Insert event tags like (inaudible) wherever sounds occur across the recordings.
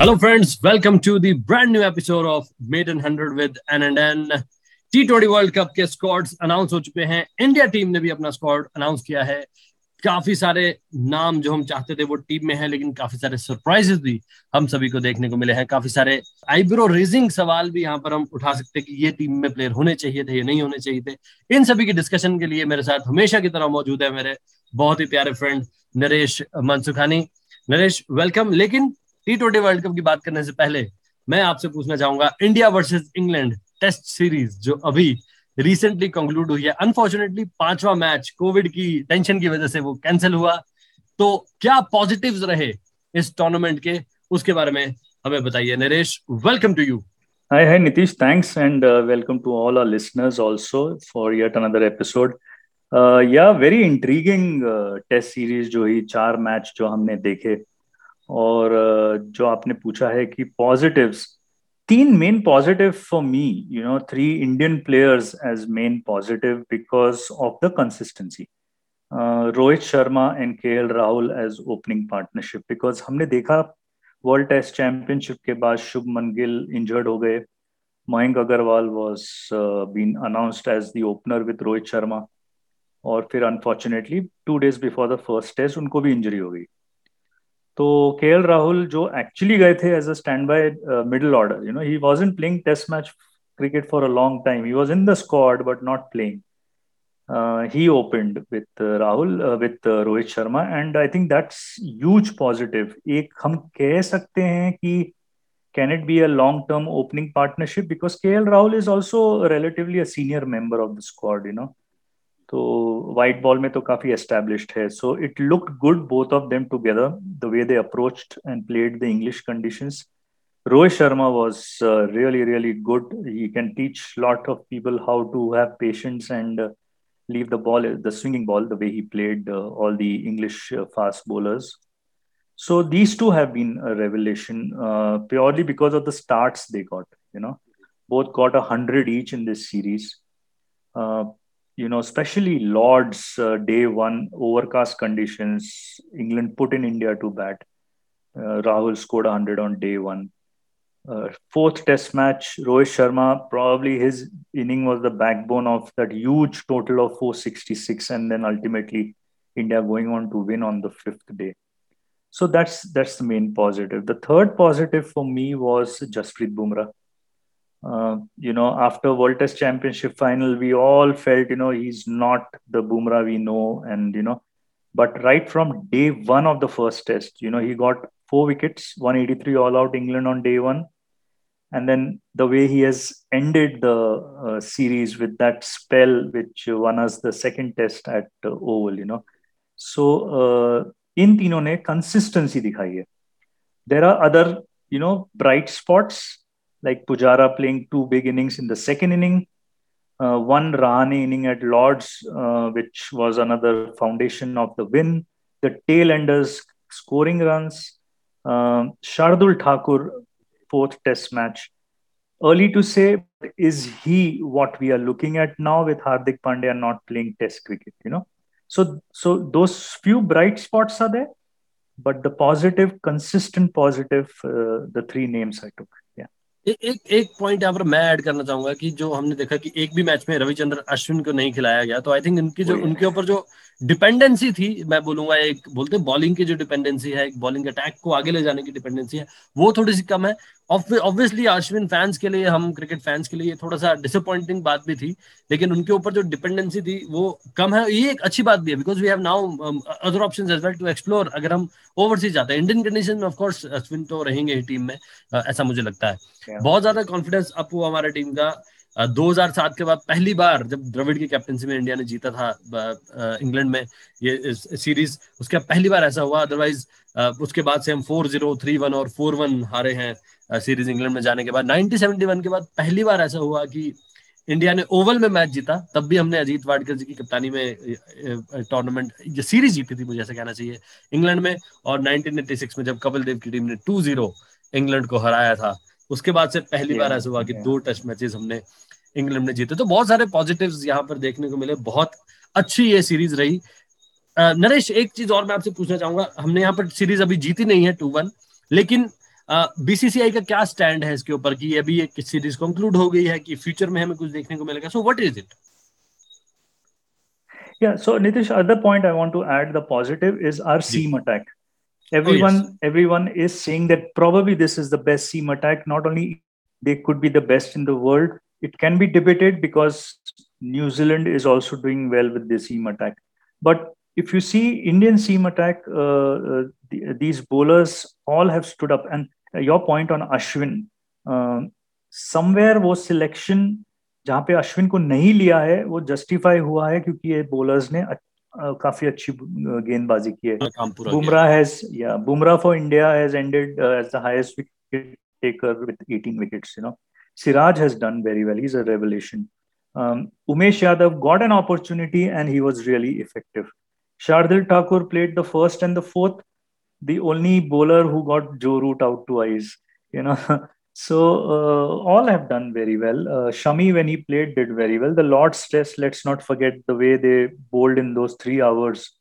Hello, friends. Welcome to the brand new episode Made in 100 with N&N. T twenty World Cup के squads announce हो चुके हैं। India team ने भी अपना स्क्वाड अनाउंस किया है। काफ़ी सारे नाम जो हम चाहते थे वो टीम में है लेकिन काफ़ी सारे सरप्राइजेस भी हम सभी को देखने को मिले हैं। काफ़ी सारे आईब्रो रेजिंग सवाल भी यहाँ पर हम उठा सकते हैं कि ये टीम में प्लेयर होने चाहिए थे ये नहीं होने चाहिए थे। इन सभी की डिस्कशन के लिए मेरे साथ हमेशा की तरह मौजूद है मेरे बहुत ही प्यारे फ्रेंड नरेश मनसुखानी। नरेश वेलकम लेकिन टी ट्वेंटी वर्ल्ड कप की बात करने से पहले मैं आपसे पूछना चाहूँगा India versus England test series जो अभी रिसेंटली कंक्लूड हुई है। अनफॉर्चुनेटली पांचवा मैच कोविड की टेंशन की वजह से वो कैंसिल हुआ। तो क्या पॉजिटिव्स रहे इस टूर्नामेंट के? उसके बारे में हमें बताइए। Naresh welcome to you Hi, hi, Nitish. Thanks, and uh, welcome to all our listeners also for another episode. Uh, yeah, very intriguing uh, जो ही चार मैच जो हमने देखे। और जो आपने पूछा है कि पॉजिटिव्स तीन main positive for me you know three Indian players as main positive because of the consistency Rohit Sharma and K L Rahul as opening partnership because हमने देखा वर्ल्ड टेस्ट चैंपियनशिप के बाद शुभमन गिल इंजर्ड हो गए। Mayank Agarwal was been announced as the opener with Rohit Sharma और फिर unfortunately two days before the first test उनको भी इंजरी हो गई। तो के एल राहुल जो एक्चुअली गए थे as a standby middle order you know he was in playing test match cricket for a long time he was in the squad but not playing he opened with Rahul with Rohit Sharma and I think that's use positive एक हम कह सकते हैं कि can it be a long term opening partnership because K L Rahul is also relatively a senior member of the squad you know तो white ball में तो काफी एस्टेब्लिश्ड है so it looked good both of them together the way they approached and played the English conditions Rohit Sharma was uh, really, really good. He can teach a lot of people how to have patience and uh, leave the ball, the swinging ball, the way he played uh, all the English uh, fast bowlers. So these two have been a revelation uh, purely because of the starts they got. You know, both got a hundred each in this series. Uh, you know, especially Lords day one overcast conditions. England put in India to bat. Rahul scored a hundred on day one. Uh, fourth test match, Rohit Sharma, probably his inning was the backbone of that huge total of 466, and then ultimately India going on to win on the fifth day. So that's that's the main positive. The third positive for me was Jasprit Bumrah uh, you know, after World Test Championship final, we all felt, you know, he's not the Bumrah we know. And, you know, but right from day one of the first test, you know, he got four wickets, 183 all out England on day one. And then the way he has ended the uh, series with that spell, which won us the second test at uh, Oval, you know. So, uh, in तीनों consistency consistency दिखाई There are other you know bright spots like Pujara playing two big innings in the second inning uh, one Rahane inning at Lords uh, which was another foundation of the win the tail enders scoring runs uh, Shardul Thakur fourth test match. Early to say, is he what we are looking at now with Hardik Pandya not playing test cricket, you know? So, so those few bright spots are there, but the positive, consistent positive, uh, the three names I took. Yeah. एक एक point यहाँ पर मैं add करना चाहूँगा कि जो हमने देखा कि एक भी मैच में रविचंद्र अश्विन को नहीं खिलाया गया तो आई थिंक इनकी जो उनके ऊपर जो डिपेंडेंसी थी मैं बोलूँगा एक बोलते बॉलिंग की जो डिपेंडेंसी है एक बॉलिंग अटैक को आगे ले जाने की डिपेंडेंसी है वो थोड़ी सी कम है। ऑब्वियसली अश्विन फैंस के लिए हम क्रिकेट फैंस के लिए थोड़ा सा डिसअपॉइंटिंग बात भी थी लेकिन उनके ऊपर जो डिपेंडेंसी थी वो कम है। ये एक अच्छी बात भी है because we have now other option as well to explore अगर हम ओवरसीज जाते हैं। इंडियन कंडीशन में ऑफकोर्स अश्विन तो रहेंगे ही टीम में ऐसा मुझे लगता है। Yeah. बहुत ज़्यादा कॉन्फिडेंस अप हुआ हमारे टीम का। 2007 के बाद पहली बार जब द्रविड़ की कैप्टनसी में इंडिया ने जीता था इंग्लैंड में ये सीरीज़ उसके पहली बार ऐसा हुआ अदरवाइज़ उसके बाद से हम फोर ज़ीरो थ्री वन और फोर वन हारे हैं सीरीज़ इंग्लैंड में जाने के बाद। 1971 के बाद पहली बार ऐसा हुआ कि इंडिया ने ओवल में मैच जीता, तब भी हमने अजीत वाडकर जी की कप्तानी में टूर्नामेंट ये सीरीज़ जीती थी, मुझे ऐसा कहना चाहिए इंग्लैंड में। और 1986 में जब कपिल देव की टीम ने 2-0 इंग्लैंड को हराया था उसके बाद से पहली बार ऐसा हुआ कि दो टेस्ट मैचेस हमने इंग्लैंड ने जीते। तो बहुत सारे पॉजिटिव्स यहाँ पर देखने को मिले। बहुत अच्छी ये सीरीज़ रही। नरेश एक चीज़ और मैं आपसे पूछना चाहूँगा। हमने यहाँ पर सीरीज़ अभी जीती नहीं है टू वन लेकिन बीसीसीआई का क्या स्टैंड है इसके ऊपर कि अभी एक सीरीज़ कंक्लूड हो गई है कि फ्यूचर में हमें कुछ देखने को मिलेगा? So what is it Yeah, so Nitish, other point I want to add the positive is our seam attack. Everyone, oh, yes. everyone is saying that probably this is the best seam attack. Not only they could be the best in the world, it can be debated because New Zealand is also doing well with the seam attack. But if you see Indian seam attack, uh, uh, the, these bowlers all have stood up. And your point on Ashwin, uh, somewhere वो selection जहाँ पे अश्विन को नहीं लिया है वो justify हुआ है क्योंकि ये बॉलर्स ने काफ़ी अच्छी गेंदबाजी की है। Bumrah has yeah Bumrah for India has ended as the highest wicket taker with 18 wickets you know Siraj has done very well is a revelation Umesh Yadav got an opportunity and he was really effective Shardul Thakur played the first and the fourth the only bowler who got Joe Root out twice you know so uh, all have done very well. Uh, Shami, when he played, did very well. The Lord's Test, let's not forget the way they bowled in those three hours,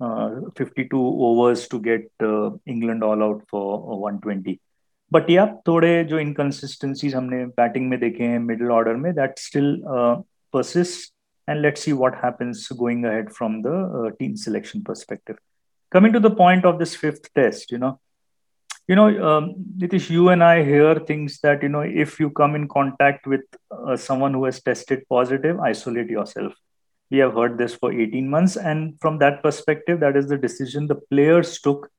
uh, 52 overs to get uh, England all out for 120. But yeah थोड़े जो inconsistencies हमने batting में देखे हैं middle order में that still persist and let's see what happens going ahead from the uh, team selection perspective. Coming to the point of this fifth test, you know, you know, um, Nitish, you and I hear things that you know, if you come in contact with uh, someone who has tested positive, isolate yourself. We have heard this for 18 months, and from that perspective, that is the decision the players took.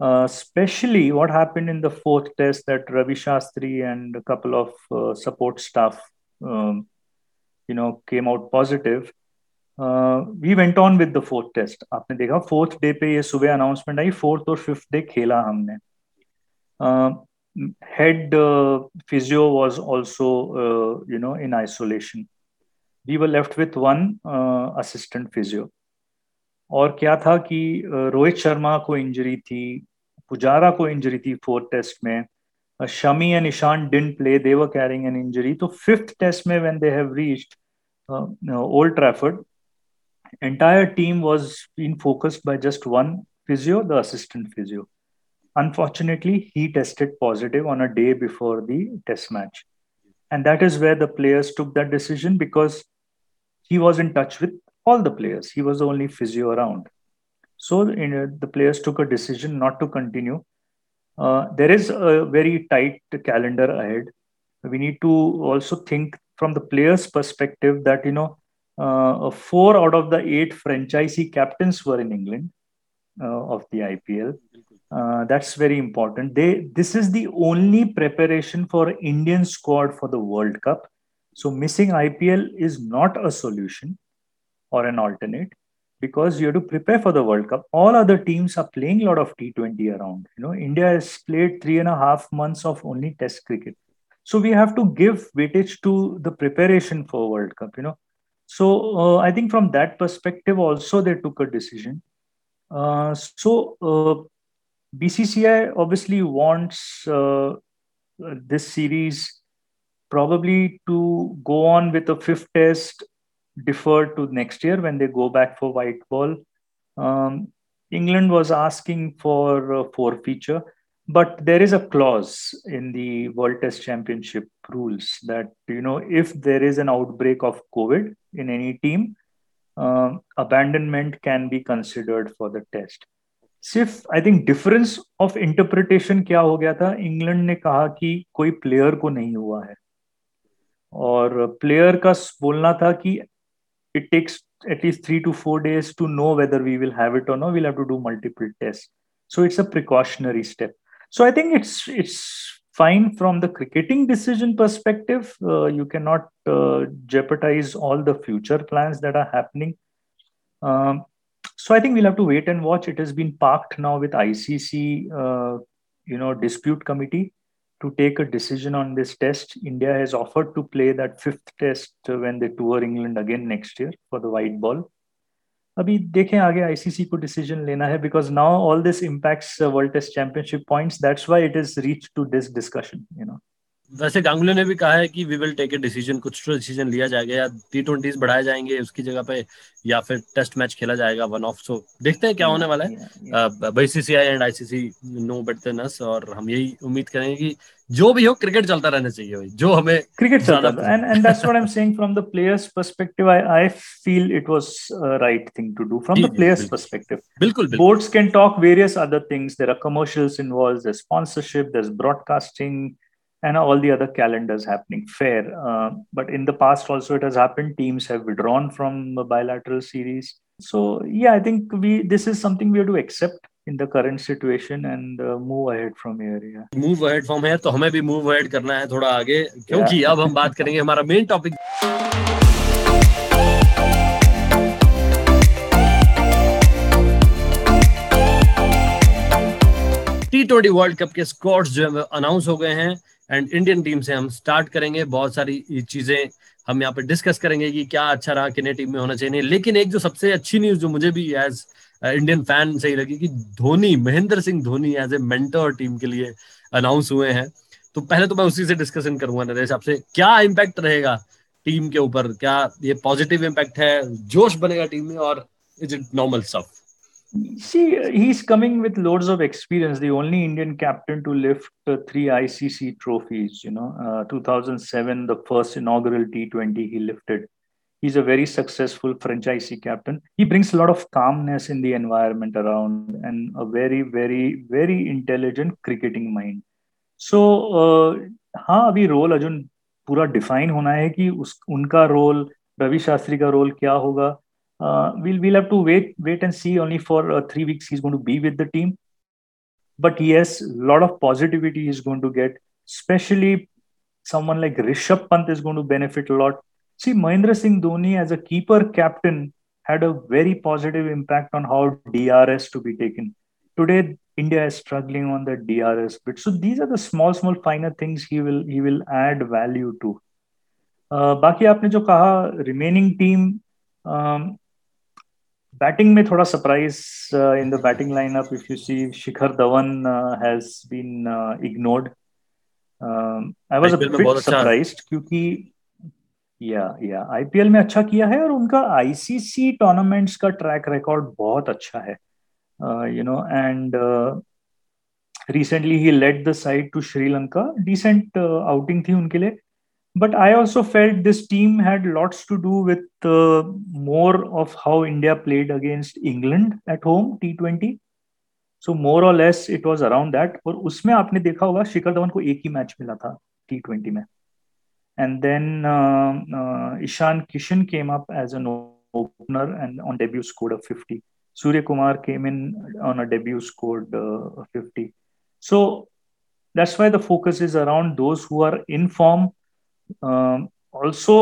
Uh, especially what happened in the fourth test that Ravi Shastri and a couple of uh, support staff um, you know came out positive uh, we went on with the fourth test आपने देखा fourth day पे ये सुबह announcement आई fourth और fifth day खेला हमने head uh, physio was also uh, you know in isolation we were left with one uh, assistant physio और क्या था कि रोहित शर्मा को इंजरी थी पुजारा को इंजरी थी फोर्थ टेस्ट में uh, and Ishan didn't play. They were carrying an injury. So fifth test mein when they have reached uh, Old Trafford, entire team was being focused by just one physio, the assistant physio. Unfortunately, he tested positive on a day before the test match. And that is where the players took that decision because he was in touch with all the players. He was the only physio around. So you know, the players took a decision not to continue uh, there is a very tight calendar ahead. We need to also think from the players' perspective that you know uh, four out of the eight franchisee captains were in England uh, of the IPL. Uh, that's very important. They this is the only preparation for Indian squad for the World Cup. So missing IPL is not a solution or an alternate because you have to prepare for the World Cup. All other teams are playing a lot of T20 around. You know, India has played three and a half months of only Test cricket. So we have to give weightage to the preparation for World Cup. You know, so uh, I think from that perspective also they took a decision. Uh, so uh, BCCI obviously wants uh, this series probably to go on with a fifth test deferred to next year when they go back for white ball. Um, England was asking for a four forfeiture, but there is a clause in the World Test Championship rules that you know if there is an outbreak of COVID in any team, uh, abandonment can be considered for the test. सिर्फ़ I think difference of interpretation क्या हो गया था? England ने कहा कि कोई player को नहीं हुआ है। और प्लेयर का बोलना था कि it takes at least three to four days to know whether we will have it or no we'll to do multiple test so it's a precautionary step so I think it's it's fine from the cricketing decision perspective you can not jeopardise all the future plan that are happening so I think we'll have to wait and watch. It has been parked now with ICC, uh, you know, dispute committee to take a decision on this test. India has offered to play that fifth test when they tour England again next year for the white ball. अभी देखें आगे ICC को decision लेना है because now all this impacts world test championship points that's why it is reach to this discussion you know वैसे गांगुली ने भी कहा है कि we will take a decision कुछ तो डिसीज़न लिया जाएगा या टी ट्वेंटी बढ़ाए जाएँगे उसकी जगह पे या फिर टेस्ट मैच खेला जाएगा वन ऑफ़ सो देखते हैं क्या होने वाला है। BCCI and ICC know better than us और हम यही उम्मीद करेंगे कि जो भी हो क्रिकेट चलता रहना चाहिए भाई जो हमें क्रिकेट चलता and and that's what I am saying from the players perspective I I feel it was right thing to do from the players perspective बिल्कुल। Boards can talk various other things there are commercials involved there sponsorship there is broadcasting and all the other calendars happening fair uh, but in the past also it has happened teams have withdrawn from bilateral series so yeah i think we this is something we have to accept in the current situation and uh, move ahead from here yeah move ahead from here तो हमें भी move ahead करना है थोड़ा आगे क्योंकि yeah. अब हम बात करेंगे हमारा main topic T twenty World Cup के स्कॉट्स जो है अनाउंस हो गए हैं एंड इंडियन टीम से हम स्टार्ट करेंगे। बहुत सारी चीज़ें हम यहाँ पे डिस्कस करेंगे कि क्या अच्छा रहा किन्हें टीम में होना चाहिए। लेकिन एक जो सबसे अच्छी न्यूज़ जो मुझे भी एज इंडियन फ़ैन सही लगी कि Dhoni, Mahendra Singh Dhoni as a mentor team के लिए अनाउंस हुए हैं। तो पहले तो मैं उसी से डिस्कशन करूँगा, नरेश, आपसे। क्या इम्पैक्ट रहेगा टीम के ऊपर? क्या ये पॉजिटिव इम्पैक्ट है? जोश बनेगा टीम में और is it normal stuff See, he's coming with loads of experience. The only Indian captain to lift uh, three ICC trophies. You know, uh, 2007, the first inaugural T20 he lifted. he's a very successful franchisee captain he brings a lot of calmness in the environment around and a very very very intelligent cricketing mind so uh, हाँ अभी role Arjun पूरा define होना है कि उस उनका role Ravi Shastri का role क्या होगा we'll we'll have to wait wait and see only for uh, three weeks he's going to be with the team but yes a lot of positivity he's going to get especially someone like rishabh pant is going to benefit a lot See, Mahendra Singh Dhoni as a keeper captain had a very positive impact on how DRS to be taken. Today, India is struggling on the DRS bit. So these are the small, small finer things he will he will add value to. Uh, बाकी आपने जो कहा remaining team batting में थोड़ा surprise in the batting lineup if you see Shikhar Dhawan has been ignored I was a bit surprised क्योंकि या या IPL में अच्छा किया है और उनका आईसीसी टूर्नामेंट्स का ट्रैक रिकॉर्ड बहुत अच्छा है. You know and recently he led the side to Sri Lanka decent outing थी उनके लिए. But I also felt this team had lots to do with more of how India played against England at home T twenty so more और less it was around that और उसमें आपने देखा होगा शिखर धवन को एक ही मैच मिला था टी ट्वेंटी में And then uh, uh, Ishan Kishan came up as an opener and on debut scored a 50. Surya Kumar came in on a debut, scored uh, 50. So that's why the focus is around those who are in form. um, also,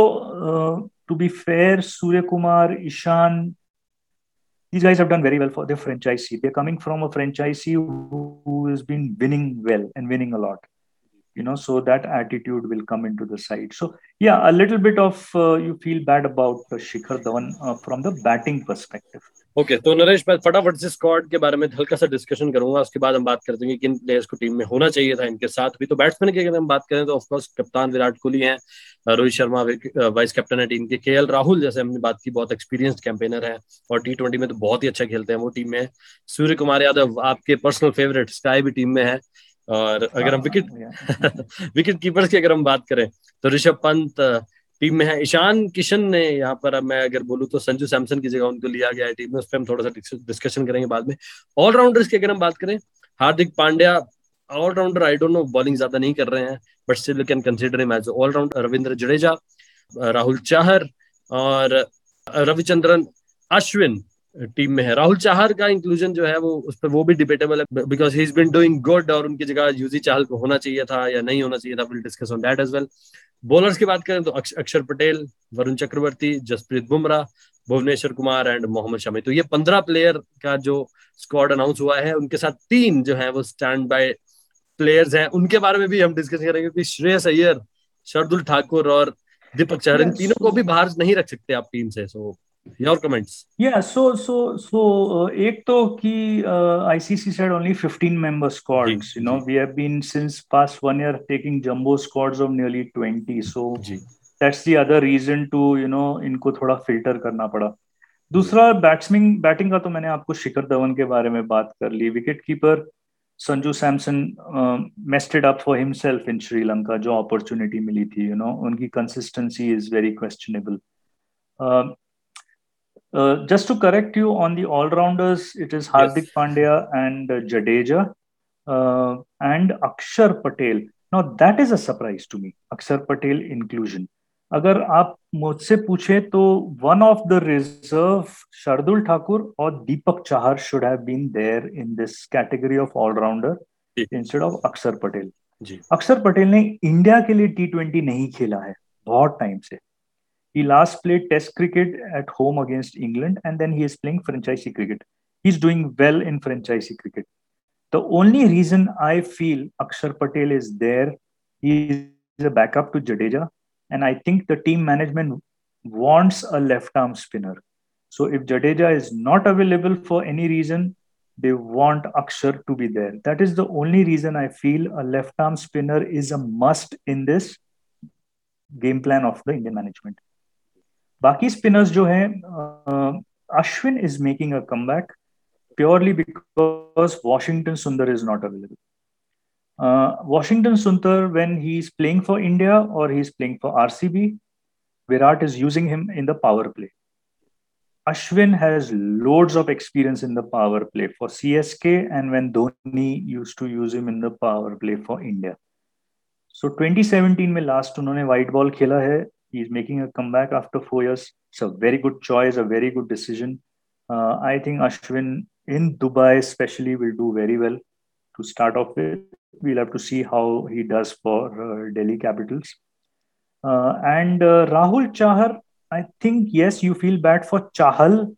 uh, to be fair, Surya Kumar, Ishan, these guys have done very well for their franchisee. They're coming from a franchisee who, who has been winning well and winning a lot you know so that attitude will come into the side so yeah a little bit of uh, you feel bad about uh, shikhar dhawan uh, from the batting perspective okay okay, तो नरेश मैं फटाफट से squad के बारे में हल्का सा discussion करूँगा उसके बाद हम बात करते हैं किन प्लेयर्स को टीम में होना चाहिए था इनके साथ भी। तो बैट्समैन की अगर हम बात करें तो ऑफकोर्स कप्तान विराट कोहली हैं रोहित शर्मा वाइस कैप्टन है टीम के। के राहुल जैसे हमने बात की बहुत एक्सपीरियंस्ड कैंपेनर है और टी में तो बहुत ही अच्छा खेलते हैं वो टीम में। सूर्य कुमार यादव आपके पर्सनल फेवरेट स्काई भी टीम में है। और अगर हम विकेट विकेट कीपर्स की अगर हम बात करें तो ऋषभ पंत टीम में है ईशान किशन ने यहाँ पर, अब मैं अगर बोलूँ तो संजू सैमसन की जगह उनको लिया गया है टीम में। उस पर हम थोड़ा सा डिस्कशन करेंगे बाद में। ऑलराउंडर्स की अगर हम बात करें, Hardik Pandya allrounder I don't know bowling ज़्यादा नहीं कर रहे हैं but still can consider him as allrounder Ravindra Jadeja, Rahul Chahar और रविचंद्रन अश्विन टीम में है। राहुल चाहर का इंक्लूजन जो है वो, उस पर वो भी डिबेटेबल है because he is been doing good और उनकी जगह यूजी चाहल को होना चाहिए था या नहीं होना चाहिए था will discuss on that as well bowlers की बात करें तो अक्षर पटेल वरुण चक्रवर्ती जसप्रीत बुमराह भुवनेश्वर कुमार एंड मोहम्मद शमी। तो ये पंद्रह प्लेयर का जो स्क्वाड अनाउंस हुआ है उनके साथ तीन जो है वो स्टैंड बाय प्लेयर्स हैं। उनके बारे में भी हम डिस्कस करेंगे क्योंकि श्रेयस अय्यर शरदुल ठाकुर और दीपक चहर इन तीनों को भी बाहर नहीं रख सकते आप टीम से सो your comments yeah so so so uh, ek to ki uh, icc said only 15 member squads ji, you know ji. we have been since past one year taking jumbo squads of nearly 20 so ji. that's the other reason to you know इनको थोड़ा filter करना पड़ा दूसरा batsman batting का तो मैंने आपको शिखर धवन के बारे में बात कर ली wicket keeper Sanju Samson messed up for himself in Sri Lanka जो अपॉर्चुनिटी मिली थी यू नो उनकी consistency is very questionable just to correct you on the all-rounders, it is Hardik yes. Pandya and uh, Jadeja uh, and Akshar Patel. Now that is a surprise to me. Akshar Patel inclusion. अगर आप मुझसे पूछे तो one of the reserve Shardul Thakur और Deepak Chahar should have been there in this category of all rounder instead of Axar Patel Axar Patel ने India के लिए T twenty नहीं खेला है बहुत टाइम से he last played test cricket at home against england and then he is playing franchisee cricket he's doing well in franchisee cricket the only reason i feel akshar patel is there he is a backup to jadeja And I think the team management wants a left arm spinner. So if Jadeja is not available for any reason, they want Akshar to be there. That is the only reason I feel a left arm spinner is a must in this game plan of the Indian management. बाकी spinners जो हैं Ashwin is making a come back purely because Washington Sundar is not available Washington Sundar when he is playing for India और he is playing for R C B Virat is using him in the power play Ashwin has loads of experience in the power play for C S K and when Dhoni use to use him in the power play for India so twenty seventeen में last उन्होंने white ball खेला है He's making a comeback after four years. It's a very good choice, a very good decision. Uh, I think Ashwin in Dubai especially will do very well to start off with. We'll have to see how he does for uh, Delhi Capitals. Uh, and uh, Rahul Chahar, I think, yes, you feel bad for Chahal,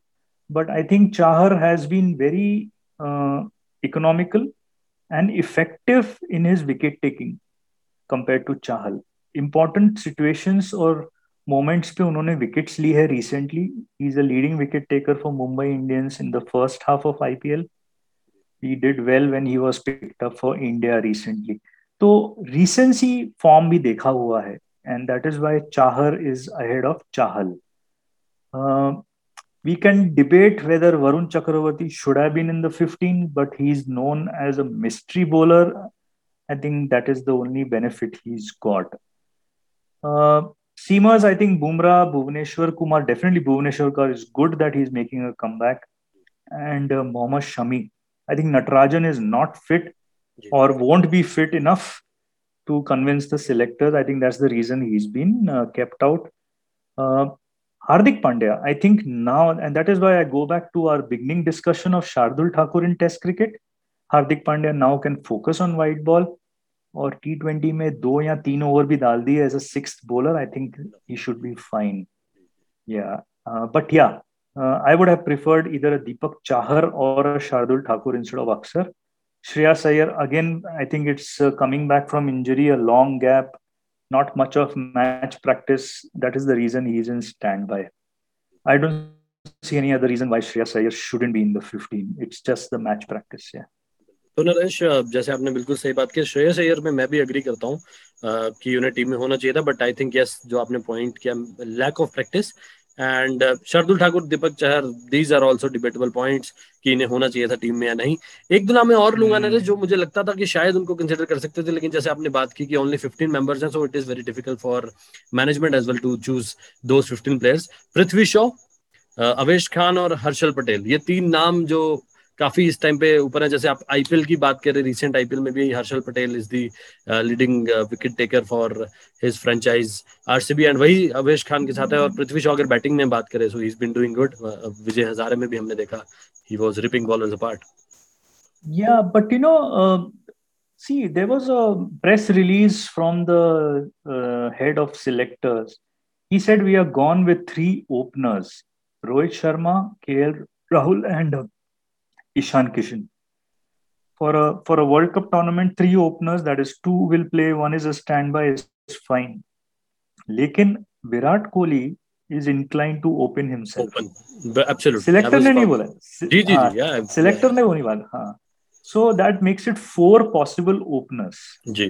but I think Chahar has been very uh, economical and effective in his wicket taking compared to Chahal. Important situations और moments पे उन्होंने wickets ली है recently is a leading wicket taker for Mumbai Indians in the first half of IPL he did well when he was picked up for India recently तो recency form भी देखा हुआ है and that is why Chahar is ahead of Chahal we can debate whether Varun Chakravarthy should have been in the 15, but he's known as a mystery bowler. I think that is the only benefit he's. Uh, Seamers, I think Bumrah, Bhuvaneshwar Kumar, definitely Bhuvaneshwar Kumar is good that he's making a comeback. And uh, Mohammad Shami, I think Natarajan is not fit or won't be fit enough to convince the selectors. I think that's the reason he's been uh, kept out. Uh, Hardik Pandya, I think now, and that is why I go back to our beginning discussion of Shardul Thakur in Test cricket. Hardik Pandya now can focus on white ball और T twenty में दो या तीन over भी डाल दिए as a six bowler I think he should be fine yeah but yeah I would have preferred इधर दीपक चाहर और Shardul Thakur instead of Axar Shreyas Iyer, again, I think it's uh, coming back from injury, a long gap, not much of match practice. That is the reason he's in standby. I don't see any other reason why Shreyas Iyer shouldn't be in the 15. It's just the match practice, yeah. तो नरेश जैसे आपने बिल्कुल सही बात की श्रेयस अय्यर में मैं भी अग्री करता हूँ कि उन्हें टीम में होना चाहिए था बट आई थिंक यस जो आपने पॉइंट किया lack of practice and Shardul Thakur, Deepak Chahar these are also debatable points कि इन्हें होना चाहिए था टीम में या नहीं। एक दो नाम मैं और लूँगा नरेश जो मुझे लगता था कि शायद उनको कंसिडर कर सकते थे, लेकिन जैसे आपने बात की कि ओनली 15 मेंबर्स हैं so it is very difficult for management as well to choose 15 players Prithvi Shaw Avesh Khan और हर्षल पटेल, ये तीन नाम जो काफ़ी इस टाइम पे ऊपर है जैसे आप आईपीएल की बात करें रिसेंट आईपीएल में भी Harshal Patel is the leading wicket taker for his franchise RCB and वही अवेश खान के साथ है और पृथ्वी शॉ अगर बैटिंग में बात करें so he is been doing good Vijay Hazare में भी हमने देखा he was ripping bowlers apart yeah but you know see there was a press release from the uh, head of selectors. He said we are gone with three openers rohit sharma and uh, Ishan Kishan. For a for a World Cup tournament, three openers that is two will play, one is a standby is fine. लेकिन Virat Kohli is incline to open himself selector ने नहीं बोला जी जी जी selector ने वो नहीं बोला हाँ so that makes it four possible openers ji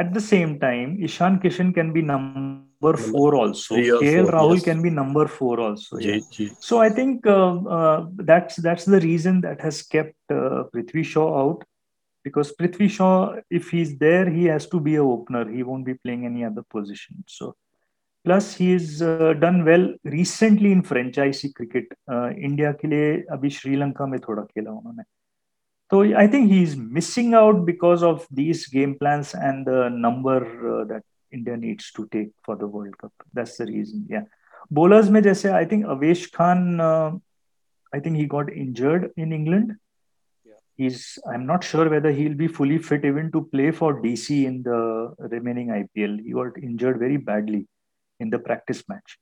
at the same time Ishan Kishan can be number number four also. KL Rahul yes. can be number four also. Yeah. Ji, ji. So I think uh, uh, that's that's the reason that has kept uh, Prithvi Shaw out because Prithvi Shaw, if he's there, he has to be a opener. He won't be playing any other position. So plus he's uh, done well recently in franchisee cricket. Uh, India के लिए अभी श्रीलंका में थोड़ा खेला उन्होंने. So I think he's missing out because of these game plans and the number uh, that India needs to take for the World Cup. That's the reason. Yeah. Bowlers mein jaise, I think Avesh Khan, uh, I think he got injured in England. Yeah. He's, I'm not sure whether he'll be fully fit even to play for DC in the remaining IPL. He got injured very badly in the practice match.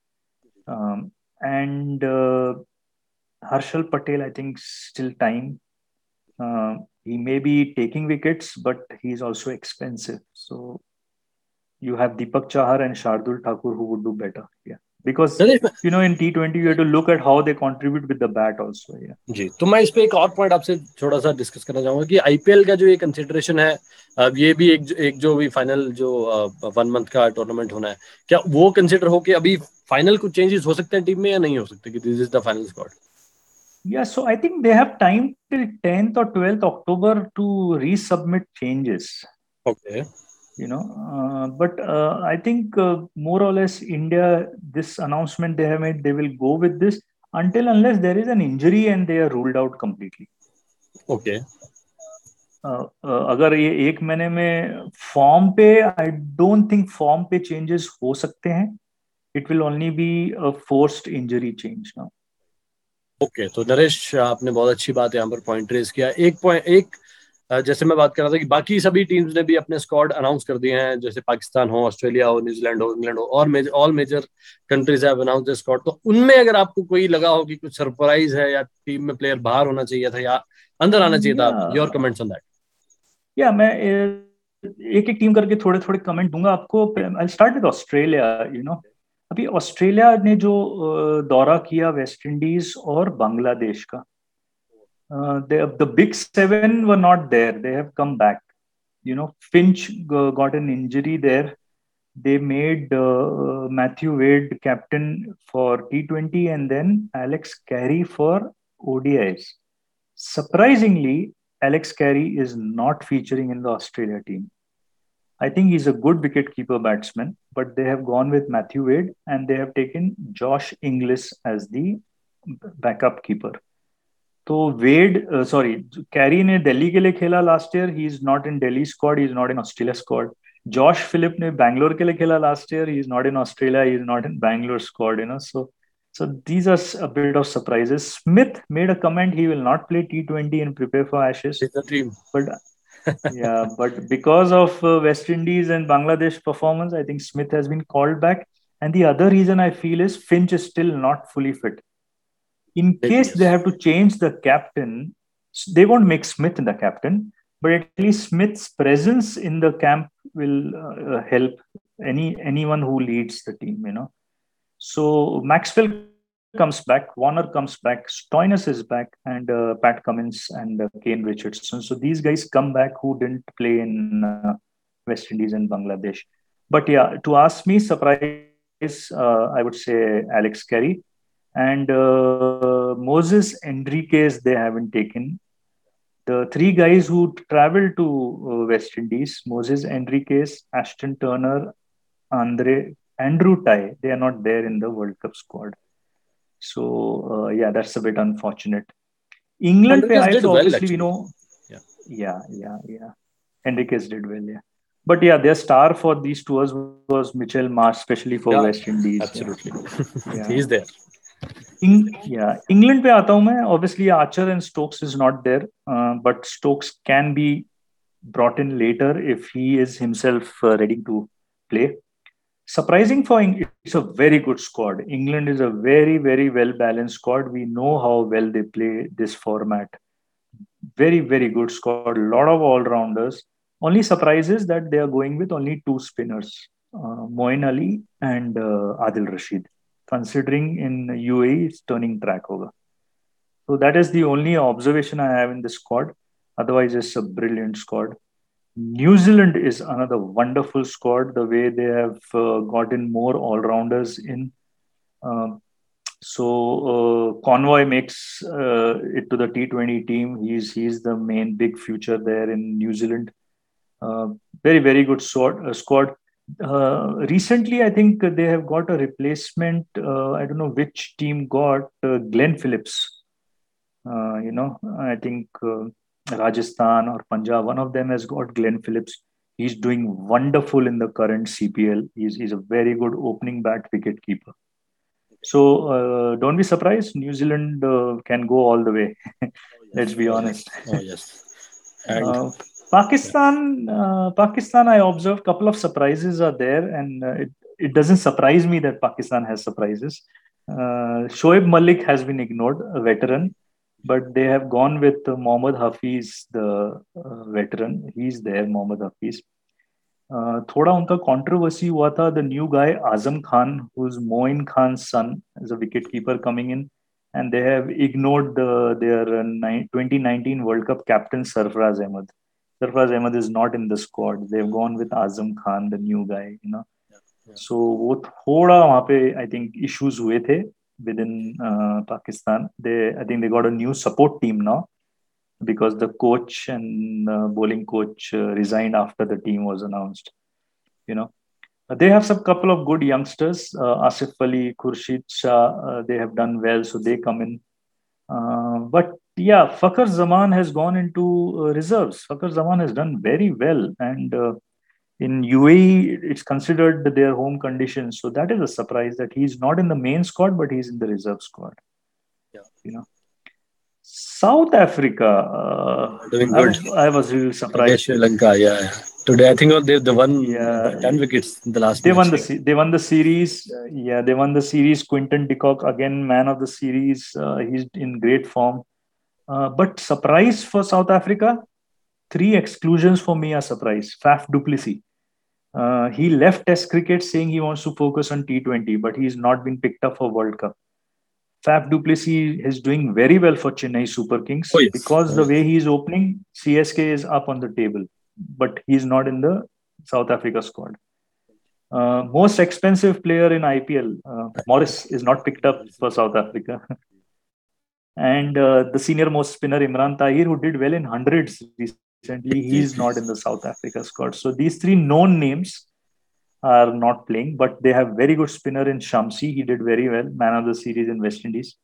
Um, and uh, Harshal Patel, I think, still time. Uh, he may be taking wickets, but he's also expensive. So you have Deepak Chahar and Shardul Thakur who would do better. Yeah. Because you know in T20 you have to look at how they contribute with the bat also. Yeah. जी तो मैं इस पे एक और point आपसे थोड़ा सा discuss करना चाहूँगा कि आईपीएल का जो ये कंसिडरेशन है अब ये भी एक एक जो भी फाइनल जो वन मंथ का टूर्नामेंट होना है क्या वो कंसिडर हो कि अभी फाइनल कुछ चेंजेस हो सकते हैं टीम में या नहीं हो सकते कि this is the final squad Yeah, so I think they have time till 10th or 12th October to resubmit changes. Okay. You know, uh, but uh, I think uh, more or less India, this announcement they have made, they will go with this until unless there is an injury and they are ruled out completely. Okay. Uh, uh, अगर ये एक महीने में form पे I don't think form पे changes हो सकते हैं it will only be a forced injury change now okay तो नरेश आपने बहुत अच्छी बात यहाँ पर पॉइंट रेज किया एक पॉइंट एक जैसे मैं बात कर रहा था कि बाकी सभी टीम्स ने भी अपने स्क्वाड अनाउंस कर दिए हैं जैसे पाकिस्तान हो ऑस्ट्रेलिया हो न्यूजीलैंड हो इंग्लैंड हो और major all major countries have announce the squad तो उनमें अगर आपको कोई लगा हो कि कुछ सरप्राइज़ है या टीम में प्लेयर बाहर होना चाहिए था या अंदर आना चाहिए था योर कमेंट्स ऑन दैट या मैं एक एक टीम करके थोड़े थोड़े कमेंट दूँगा आपको। I start with Australia you know अभी ऑस्ट्रेलिया ने जो दौरा किया वेस्ट इंडीज और बांग्लादेश का uh, they, the big seven were not there. They have come back. You know, Finch got an injury there. They made uh, Matthew Wade captain for T20 and then Alex Carey for ODIs. Surprisingly, Alex Carey is not featuring in the Australia team. I think he's a good wicketkeeper batsman, but they have gone with Matthew Wade and they have taken Josh Inglis as the backup keeper. So Wade, uh, sorry, Carey ने दिल्ली के लिए खेला last year. He's not in Delhi squad. He's not in Australia squad. Josh Phillip ने Bangalore के लिए खेला last year. He's not in Australia. He's not in Bangalore squad. You know, so so these are a bit of surprises. Smith made a comment he will not play T20 and prepare for Ashes. It's a dream. But yeah, but because of uh, West Indies and Bangladesh performance, I think Smith has been called back. And the other reason I feel is Finch is still not fully fit. In case they have to change the captain, they won't make Smith the captain, but at least Smith's presence in the camp will uh, help any anyone who leads the team. You know, so Maxwell comes back, Warner comes back, Stoinis is back, and uh, Pat Cummins and uh, Kane Richardson. So these guys come back who didn't play in uh, West Indies and Bangladesh. But yeah, to ask me, surprise, uh, I would say Alex Carey. And uh, Moses Henriques, they haven't taken. The three guys who traveled to uh, West Indies, Moses Henriques, Ashton Turner, Andre, Andrew Tye, they are not there in the World Cup squad. So uh, yeah, that's a bit unfortunate. England pe also well, obviously we know. Yeah. yeah, yeah, yeah. Henriques did well, yeah. But yeah, their star for these tours was Mitchell Marsh, especially for yeah, West Indies. Absolutely, yeah. (laughs) he's there yeah, England पे आता हूँ मैं. Obviously, Archer and Stokes is not there, uh, but Stokes can be brought in later if he is himself uh, ready to play. Surprising for England, it's a very good squad. England is a very very well balanced squad. We know how well they play this format. Very very good squad. A lot of all rounders. Only surprise is that they are going with only two spinners, uh, Moeen Ali and uh, Adil Rashid considering in UAE it's turning track over. So that is the only observation I have in the squad. Otherwise, it's a brilliant squad. New Zealand is another wonderful squad. The way they have uh, gotten more all rounders in. Uh, so uh, Conway makes uh, it to the T20 team. He's he's the main big future there in New Zealand. Uh, very very good squad. Uh, recently, I think they have got a replacement. Uh, I don't know which team got Glenn Phillips. Uh, you know, I think Rajasthan or Punjab. One of them has got Glenn Phillips. He's doing wonderful in the current CPL. He's, he's a very good opening bat wicket keeper. So uh, don't be surprised. New Zealand uh, can go all the way. (laughs) Let's be honest. Oh yes. And, uh, Pakistan, uh, Pakistan. I observed a couple of surprises are there, and uh, it it doesn't surprise me that Pakistan has surprises. Uh, Shoaib Malik has been ignored, a veteran but they have gone with uh, Mohammad Hafiz, the uh, veteran. He's there, Mohammad Hafiz. Uh, थोड़ा उनका controversy हुआ था the new guy Azam Khan who's Moin Khan's son as a wicket keeper coming in and they have ignored the, their uh, 2019 World Cup captain Sarfraz Ahmed. Sarfraz Ahmed is not in the squad. They've gone with Azam Khan, the new guy, you know. so, वो थोड़ा वहाँ पे I think issues हुए थे with in Pakistan they I think they got a new support team because the coach and bowling coach uh, resigned after the team was announced. You know, uh, they have some couple of good youngsters, uh, Asif Ali, Khushdil they have done well, so they come in. but yeah, Fakhar Zaman has gone into reserves. Fakhar Zaman has done very well, and in UAE, it's considered their home conditions. So that is a surprise that he's not in the main squad, but he's in the reserve squad. Yeah. You know. South Africa. Uh, Doing good. I was, I was really surprised. Sri Lanka, yeah. Today, I think they they won yeah. ten wickets in the last. They won the they won the series. Uh, yeah, they won the series. Quinton de Kock again, man of the series. Uh, he's in great form. Uh, but surprise for South Africa, three exclusions for me are surprise. Faf du Plessis. Uh, he left Test cricket saying he wants to focus on T20, but he's not been picked up for World Cup. Faf du Plessis is doing very well for Chennai Super Kings oh, yes. because oh, the way he's opening, CSK is up on the table, but he's not in the South Africa squad. Uh, most expensive player in IPL, uh, Morris, is not picked up for South Africa. (laughs) and uh, the senior most spinner, Imran Tahir, who did well in hundreds recently. He's not in the South Africa squad. So these three known names are not playing, but they have very good spinner in Shamsi. He did very well, man of the series in West Indies.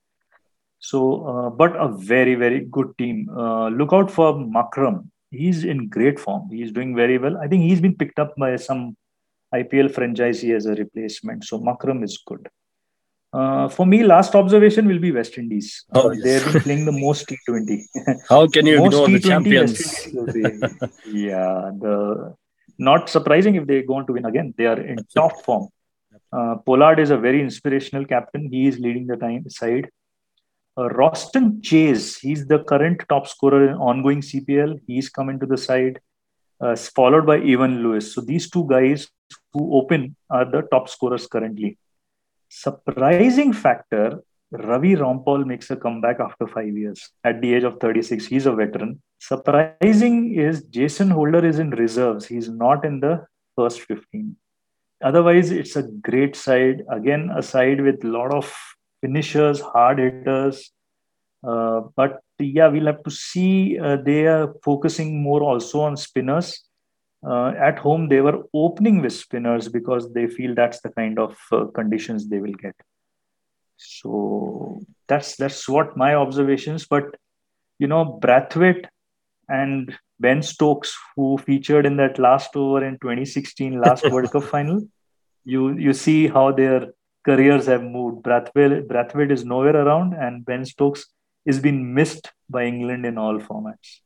So, uh, but a very, very good team. Uh, look out for Markram. He's in great form. He's doing very well. I think he's been picked up by some IPL franchisee as a replacement. So Markram is good. Uh, for me, last observation will be West Indies. Oh, uh, yes. They've been playing the most T20. (laughs) How can you ignore the champions? yeah, the not surprising if they go on to win again. They are in Absolutely. top form. Uh, Pollard is a very inspirational captain. He is leading the time side. Uh, Roston Chase, he's the current top scorer in ongoing CPL. He's come into the side, uh, followed by Evin Lewis. So these two guys who open are the top scorers currently. Surprising factor Ravi Rampaul makes a comeback after five years at the age of 36. He's a veteran. Surprising is Jason Holder is in reserves. He's not in the first 15. Otherwise, it's a great side. Again, a side with a lot of finishers, hard hitters. Uh, but yeah, we'll have to see. Uh, they are focusing more also on spinners uh, at home they were opening with spinners because they feel that's the kind of uh, conditions they will get. So that's that's what my observations but you know brathwaite and ben stokes who featured in that last over in 2016 last (laughs) world cup final you you see how their careers have moved. Brathwaite brathwaite is nowhere around and ben stokes is being missed by england in all formats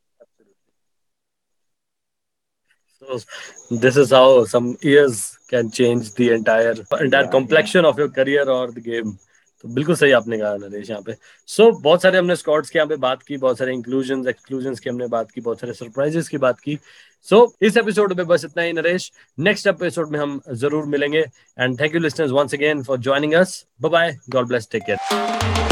this is how some years can change the entire entire yeah, complexion yeah. of your career or the game. तो बिल्कुल सही आपने कहा नरेश यहाँ पे। सो so, बहुत सारे हमने स्कॉट्स के यहाँ पे बात की बहुत सारे इंक्लूजन एक्सक्लूजन की हमने बात की बहुत सारे सरप्राइजेस की बात की। सो so, इस एपिसोड में बस इतना ही नरेश। नेक्स्ट एपिसोड में हम ज़रूर मिलेंगे। And thank you listeners once again for joining us bye bye God bless take care